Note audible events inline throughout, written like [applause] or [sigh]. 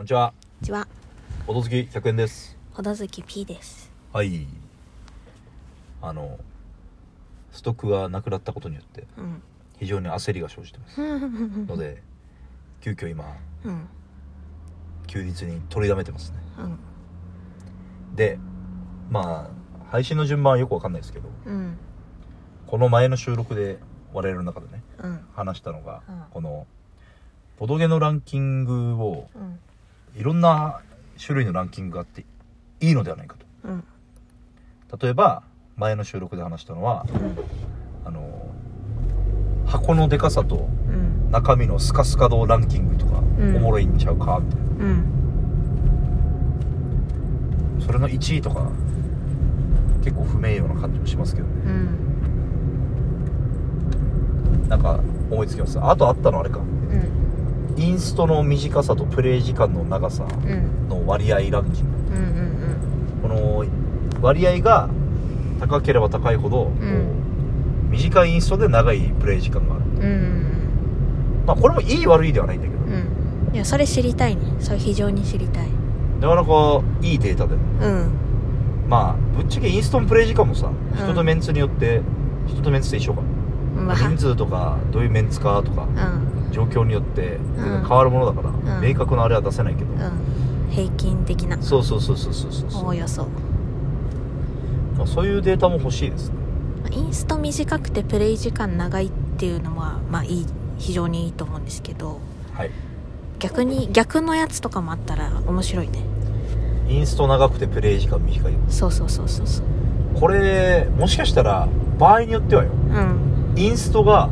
こんにちは。こんにちは、ほどずき100円です。ほどずき P です。はい。あの、ストックがなくなったことによって、うん。非常に焦りが生じてます。うん。ので、急遽今、うん。休日に取りだめてますね。うん。で、まあ、配信の順番はよくわかんないですけど、うん。この前の収録で我々の中でね、うん。話したのが、うんこの、ボドゲのランキングを、うん。いろんな種類のランキングがあっていいのではないかうん。と。例えば、前の収録で話したのは、あの、箱のでかさとうん。中身のスカスカ度ランキングとか、うんおもろいんちゃうかみたいうん。な。それの1位とか、結構不名誉な感じもしますけどね。うん。なんか、思いつきます。あとあったのあれか。うん。インストの短さとプレイ時間の長さうん。の割合ランキング。うん。うん。この割合が高ければ高いほど、こう短いインストで長いプレイ時間がある。うん。うん。まあこれもいい悪いではないんだけど、うん。いや、それ知りたいね。それ非常に知りたい。なかなかいいデータで。うん。まあ、ぶっちゃけインストのプレイ時間もさ、人とメンツによって、人とメンツと一緒か。まあ、人数とか、どういうメンツかとか、うん。状況によってん変わるものだから、うん明確なあれは出せないけど。うん。平均的な。そうそうそうそうそうそうおおよそ。まあ、そういうデータも欲しいですインスト短くてプレイ時間長いっていうのは、まあいい、非常にいいと思うんですけど、はい。逆に、逆のやつとかもあったら面白いね。インスト長くてプレイ時間短い。そうそうそうそうそう。これ、もしかしたら、場合によってはよ、うん。インストが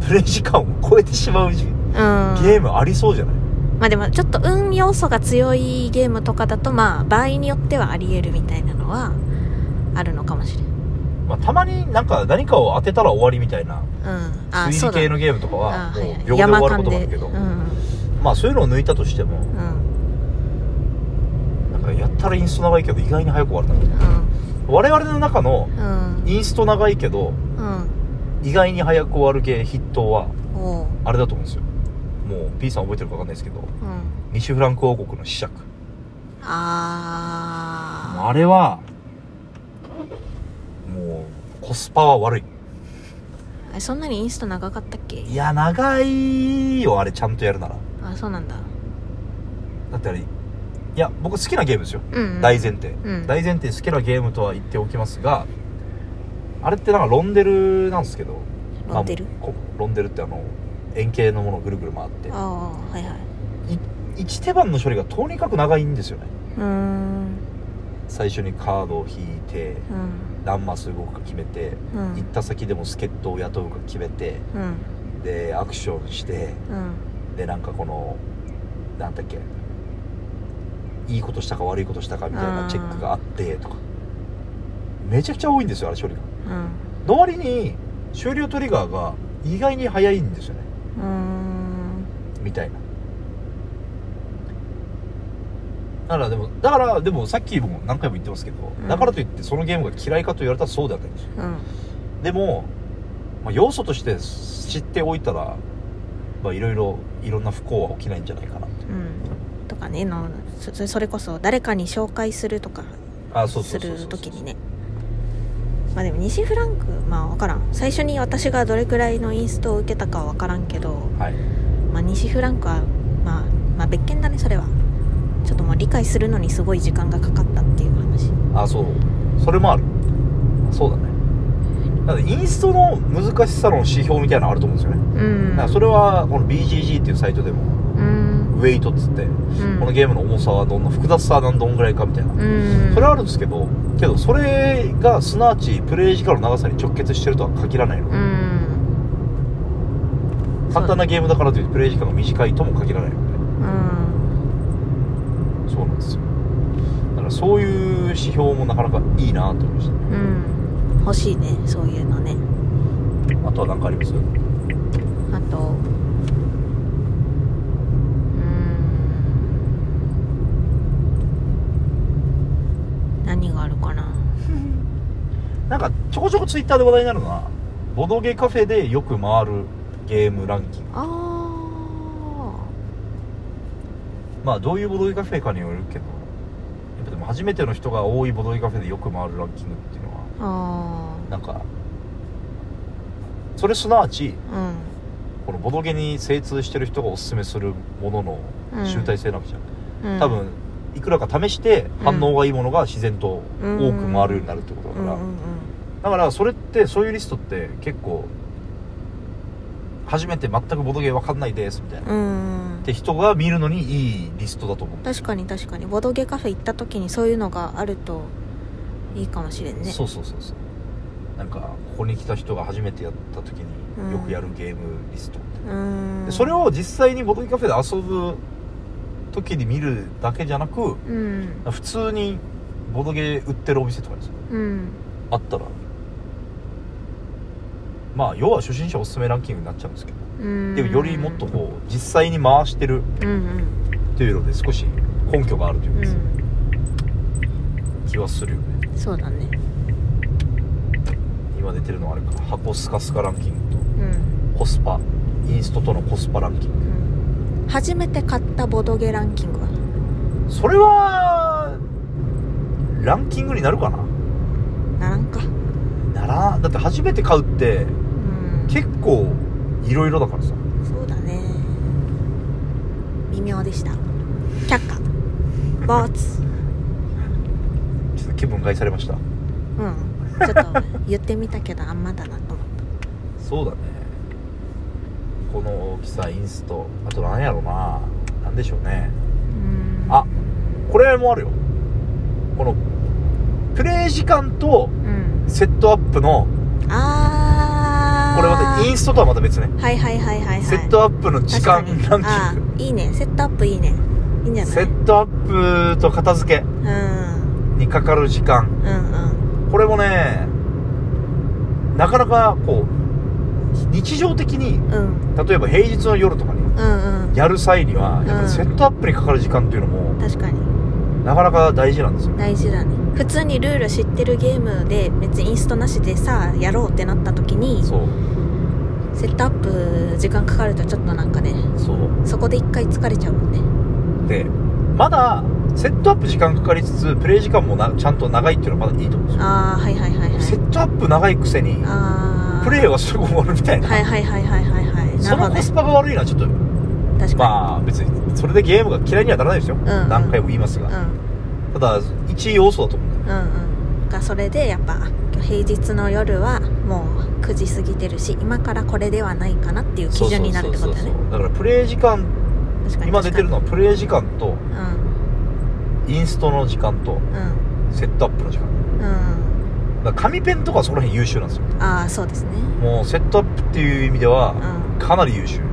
プレイ時間を超えてしまうじうん。ゲームありそうじゃない、まあでもちょっと運要素が強いゲームとかだとまあ場合によってはあり得るみたいなのはあるのかもしれん。まあ、たまになんか何かを当てたら終わりみたいなうん。あ、推。理系のゲームとかは秒で終わることもあるけど、うん。まあそういうのを抜いたとしてもうん。なんかやったらインスト長いけど意外に早く終わるなみたいな我々の中の。インスト長いけどうん。意外に早く終わるゲー筆頭はおう。あれだと思うんですよもう P さん覚えてるか分かんないですけどうん。西フランク王国の子爵ああれはもうコスパは悪いそんなにインスト長かったっけ？いや長いよあれちゃんとやるならあ、そうなんだ。だってあれいや僕好きなゲームですよ、うん、うん。大前提、うん大前提好きなゲームとは言っておきますがあれってなんかロンデルなんですけどロンデル？まあこロンデルってあの円形のものをぐるぐる回ってああ、はいはい。1手番の処理がとにかく長いんですよねうーん。最初にカードを引いてうん。何マス動くか決めて、うん行った先でも助っ人を雇うか決めてうん。でアクションしてうん。でなんかこのなんだっけいいことしたか悪いことしたかみたいなチェックがあってとかめちゃくちゃ多いんですよあれ処理が。うん。の割に終了トリガーが意外に早いんですよね。うーん。みたいな。だからでもだからでもさっきも何回も言ってますけど、うん。だからといってそのゲームが嫌いかと言われたらそうではないんですよ。うん。でも、まあ、要素として知っておいたらまあいろいろいろんな不幸は起きないんじゃないかなってうん、とかねのそそれこそ誰かに紹介するとかあそうそする時にねまあでも西フランクまあ分からん。最初に私がどれくらいのインストを受けたかは分からんけど、はい。まあ、西フランクは、まあ、まあ別件だねそれは。ちょっともう理解するのにすごい時間がかかったっていう話。あそう。それもある。そうだね。だインストの難しさの指標みたいなのあると思うんですよね、うん。だからそれはこの BGG っていうサイトでもうんウェイトっつって、うん。このゲームの重さはどんな複雑さはどんぐらいかみたいな、うん。それはあるんですけどけどそれがすなわちプレイ時間の長さに直結してるとは限らないの、うん。簡単なゲームだからといってプレイ時間が短いとも限らないので。うん。そうなんですよ。だからそういう指標もなかなかいいなと思いましうん。欲しいねそういうのね。たあとは何かあります？あとうーん何があるかななんかちょこちょこツイッターで話題になるのはボドゲカフェでよく回るゲームランキング。あまあどういうボドゲカフェかによるけどやっぱでも初めての人が多いボドゲカフェでよく回るランキングっていうのはあなんかそれすなわちあうん。このボドゲに精通してる人がおすすめするもののうん。集大成なわけじゃん、うん。多分いくらか試して反応がいいものが自然と多く回るようになるってことだから、うんうんうんだからそれってそういうリストって結構初めて全くボドゲ分かんないですみたいな、っうん。て人が見るのにいいリストだと思う、確かに確かに。ボドゲカフェ行った時にそういうのがあるといいかもしれんね。そうそうそうそう。なんかここに来た人が初めてやった時によくやるゲームリストみたいな、うん。でそれを実際にボドゲカフェで遊ぶ時に見るだけじゃなくうん。普通にボドゲ売ってるお店とかですようん。あったらまあ要は初心者おすすめランキングになっちゃうんですけど。うん。でもよりもっとこう実際に回してるというので少し根拠があるというかさ、うん。気はするよね。そうだね。今出てるのはあれか。箱スカスカランキングうん。とコスパ。インストとのコスパランキング。うん。初めて買ったボドゲランキングは？それはランキングになるかな？ならんか。ならだって初めて買うってうん結構いろいろだからさ。そうだね。微妙でした。却下。ボーツ。ちょっと気分害されました。うん。ちょっと言ってみたけどあんまだなと思っそうだね。この大きさインスト。あと何やろな。何でしょうね。たうん。あこれもあるよ。このプレイ時間とうん。セットアップのあーこれまたインストとはまた別ね。はいはいはいはいはい。セットアップの時間ランキあングーいいね。セットアップいいね。いいんじゃない？セットアップと片付けうん。にかかる時間。うんこれもねなかなかこう日常的にうん。うん例えば平日の夜とかにうんうん。やる際にはやっぱうん。セットアップにかかる時間っていうのも確かに。なかなか大事なんですよ。大事だね普通にルール知ってるゲームで別にインストなしでさやろうってなった時にそう。セットアップ時間かかるとちょっとなんかねそう。そこで一回疲れちゃうもんね。でまだセットアップ時間かかりつつプレイ時間もなちゃんと長いっていうのはまだいいと思うんですよ。ああはいはいはいはい。セットアップ長いくせにああプレイはすぐ終わるみたいな、はいはいはいはいはいはい。そのコスパが悪いのはちょっと確かまあ別にそれでゲームが嫌いにはならないですよ、ん何回も言いますが、にうんただ一要素だと思う。うんうん。がそれでやっぱ平日の夜はもう9時過ぎてるし今からこれではないかなっていう基準になるってことだよね。だからプレイ時間今出てるのはプレイ時間とうん。インストの時間とうん。セットアップの時間。うん。だ紙ペンとかその辺優秀なんですよ。ああそうですね。もうセットアップっていう意味ではうん。かなり優秀。うん。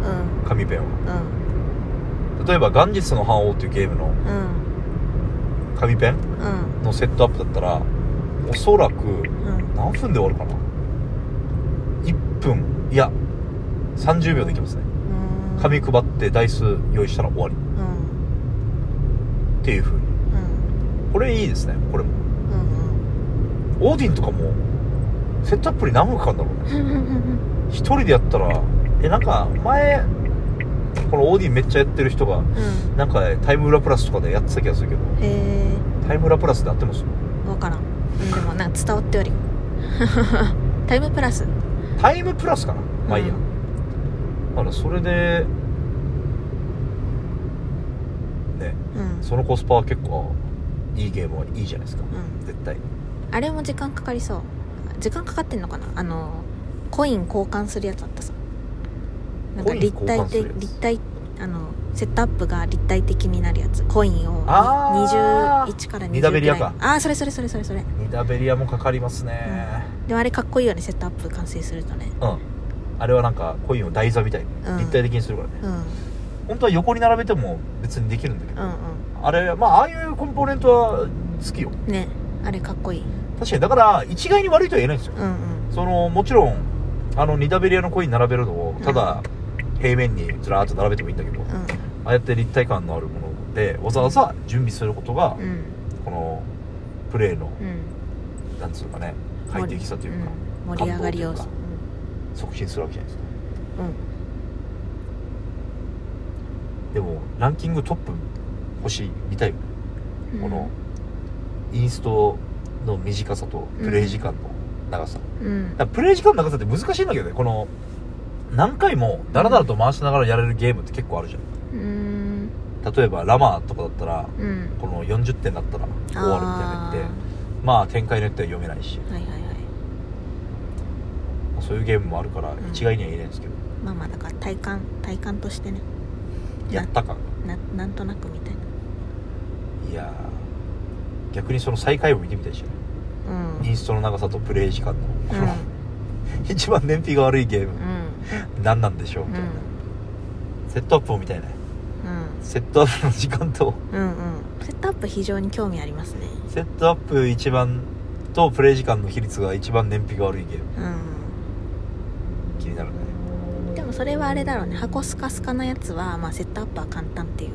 紙ペンは。うん。例えば「元日の覇王」っていうゲームのうん紙ペンうん。のセットアップだったらおそらくうん。何分で終わるかな？1分。いや30秒できますね。うん。紙配って台数用意したら終わり。うんっていう風に。うん。これいいですねこれも。うんオーディンとかもセットアップに何分かかるんだろうね。う [laughs] ん一人でやったらえなんか前このオーディンめっちゃやってる人がうん。なんかタイム裏プラスとかでやってた気がするけど。へタイム裏プラスで合ってます？え分からん。うんでもなんか伝わっており。[laughs] タイムプラス。タイムプラスかな？まあいいや、うだからそれでね。うん。そのコスパは結構いいゲームはいいじゃないですか、うん。絶対。あれも時間かかりそう。時間かかってんのかな？あのコイン交換するやつあったさなんか立体的立体あのセットアップが立体的になるやつ。コインをあー。21から20ニダベリアか。ぐらいああそれそれそれそれそれ。ニダベリアもかかりますね。でもあれかっこいいよねセットアップ完成するとね。うん、あれはなんかコインを台座みたいにうん。立体的にするからね、うん。うん本当は横に並べても別にできるんだけど、うあれまあああいうコンポーネントは好きよ。んね。あれかっこいい。確かに。だから一概に悪いとは言えないんですよ。うんうん。そのもちろんあのニダベリアのコイン並べるのをただ平面にずらーっと並べてもいいんだけど、うああやって立体感のあるものでわざわざ準備することが、んうん。このプレイのうん。なんつうかね快適さというか、うん。盛り上がり要素。感促進するわけじゃないですか。でもランキングトップ星見たいよね、うん。このインストの短さとプレイ時間の長さ、プレイ時間の長さって難しいんだけどねこの何回もダラダラと回しながらやれるゲームって結構あるじゃん。うん。例えばラマーとかだったらうん。この40点だったら終わるみたいなのってまあ展開によっては読めないし。はいはいはい。そういうゲームもあるからん。一概には言えないんですけど、まあまあだから体感体感としてね。やったかななんとなくみたいな。いやー逆にその再開を見てみたいし。ねうん。インストの長さとプレイ時間の。うん。[laughs] 一番燃費が悪いゲーム。うん何なんでしょうみたいな、セットアップを見たいね。うん。セットアップの時間と。うんうん。セットアップ非常に興味ありますね。セットアップ一番とプレイ時間の比率が一番燃費が悪いゲーム。う気になるね。んでもそれはあれだろうね。箱スカスカなやつは、まあ、セットアップは簡単っていう。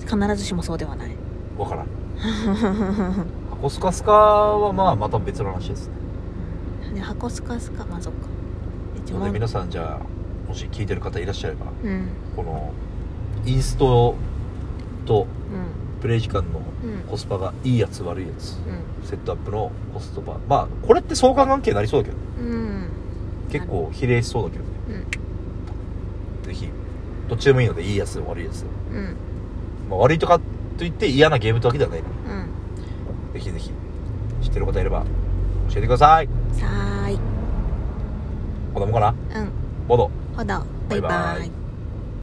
必ずしもそうではない。わからん。[laughs] 箱スカスカはまあまた別の話ですねで箱スカスカ。まあそっか。一ので皆さんじゃあもし聞いてる方いらっしゃればうん。このインストとうん。プレイ時間のうん。コスパがいいやつ悪いやつうん。セットアップのコストパ。まあこれって相関関係になりそうだけどうん。結構比例しそうだけどね。うん。ぜひどっちでもいいのでいいやつ悪いやつ、うん。まあ、悪いとかといって嫌なゲームってわけではないの。うん。ぜひぜひ知ってる方いれば教えてくださいさーい。子供かな？うん。ボド。ほどバイバイ。バイバイ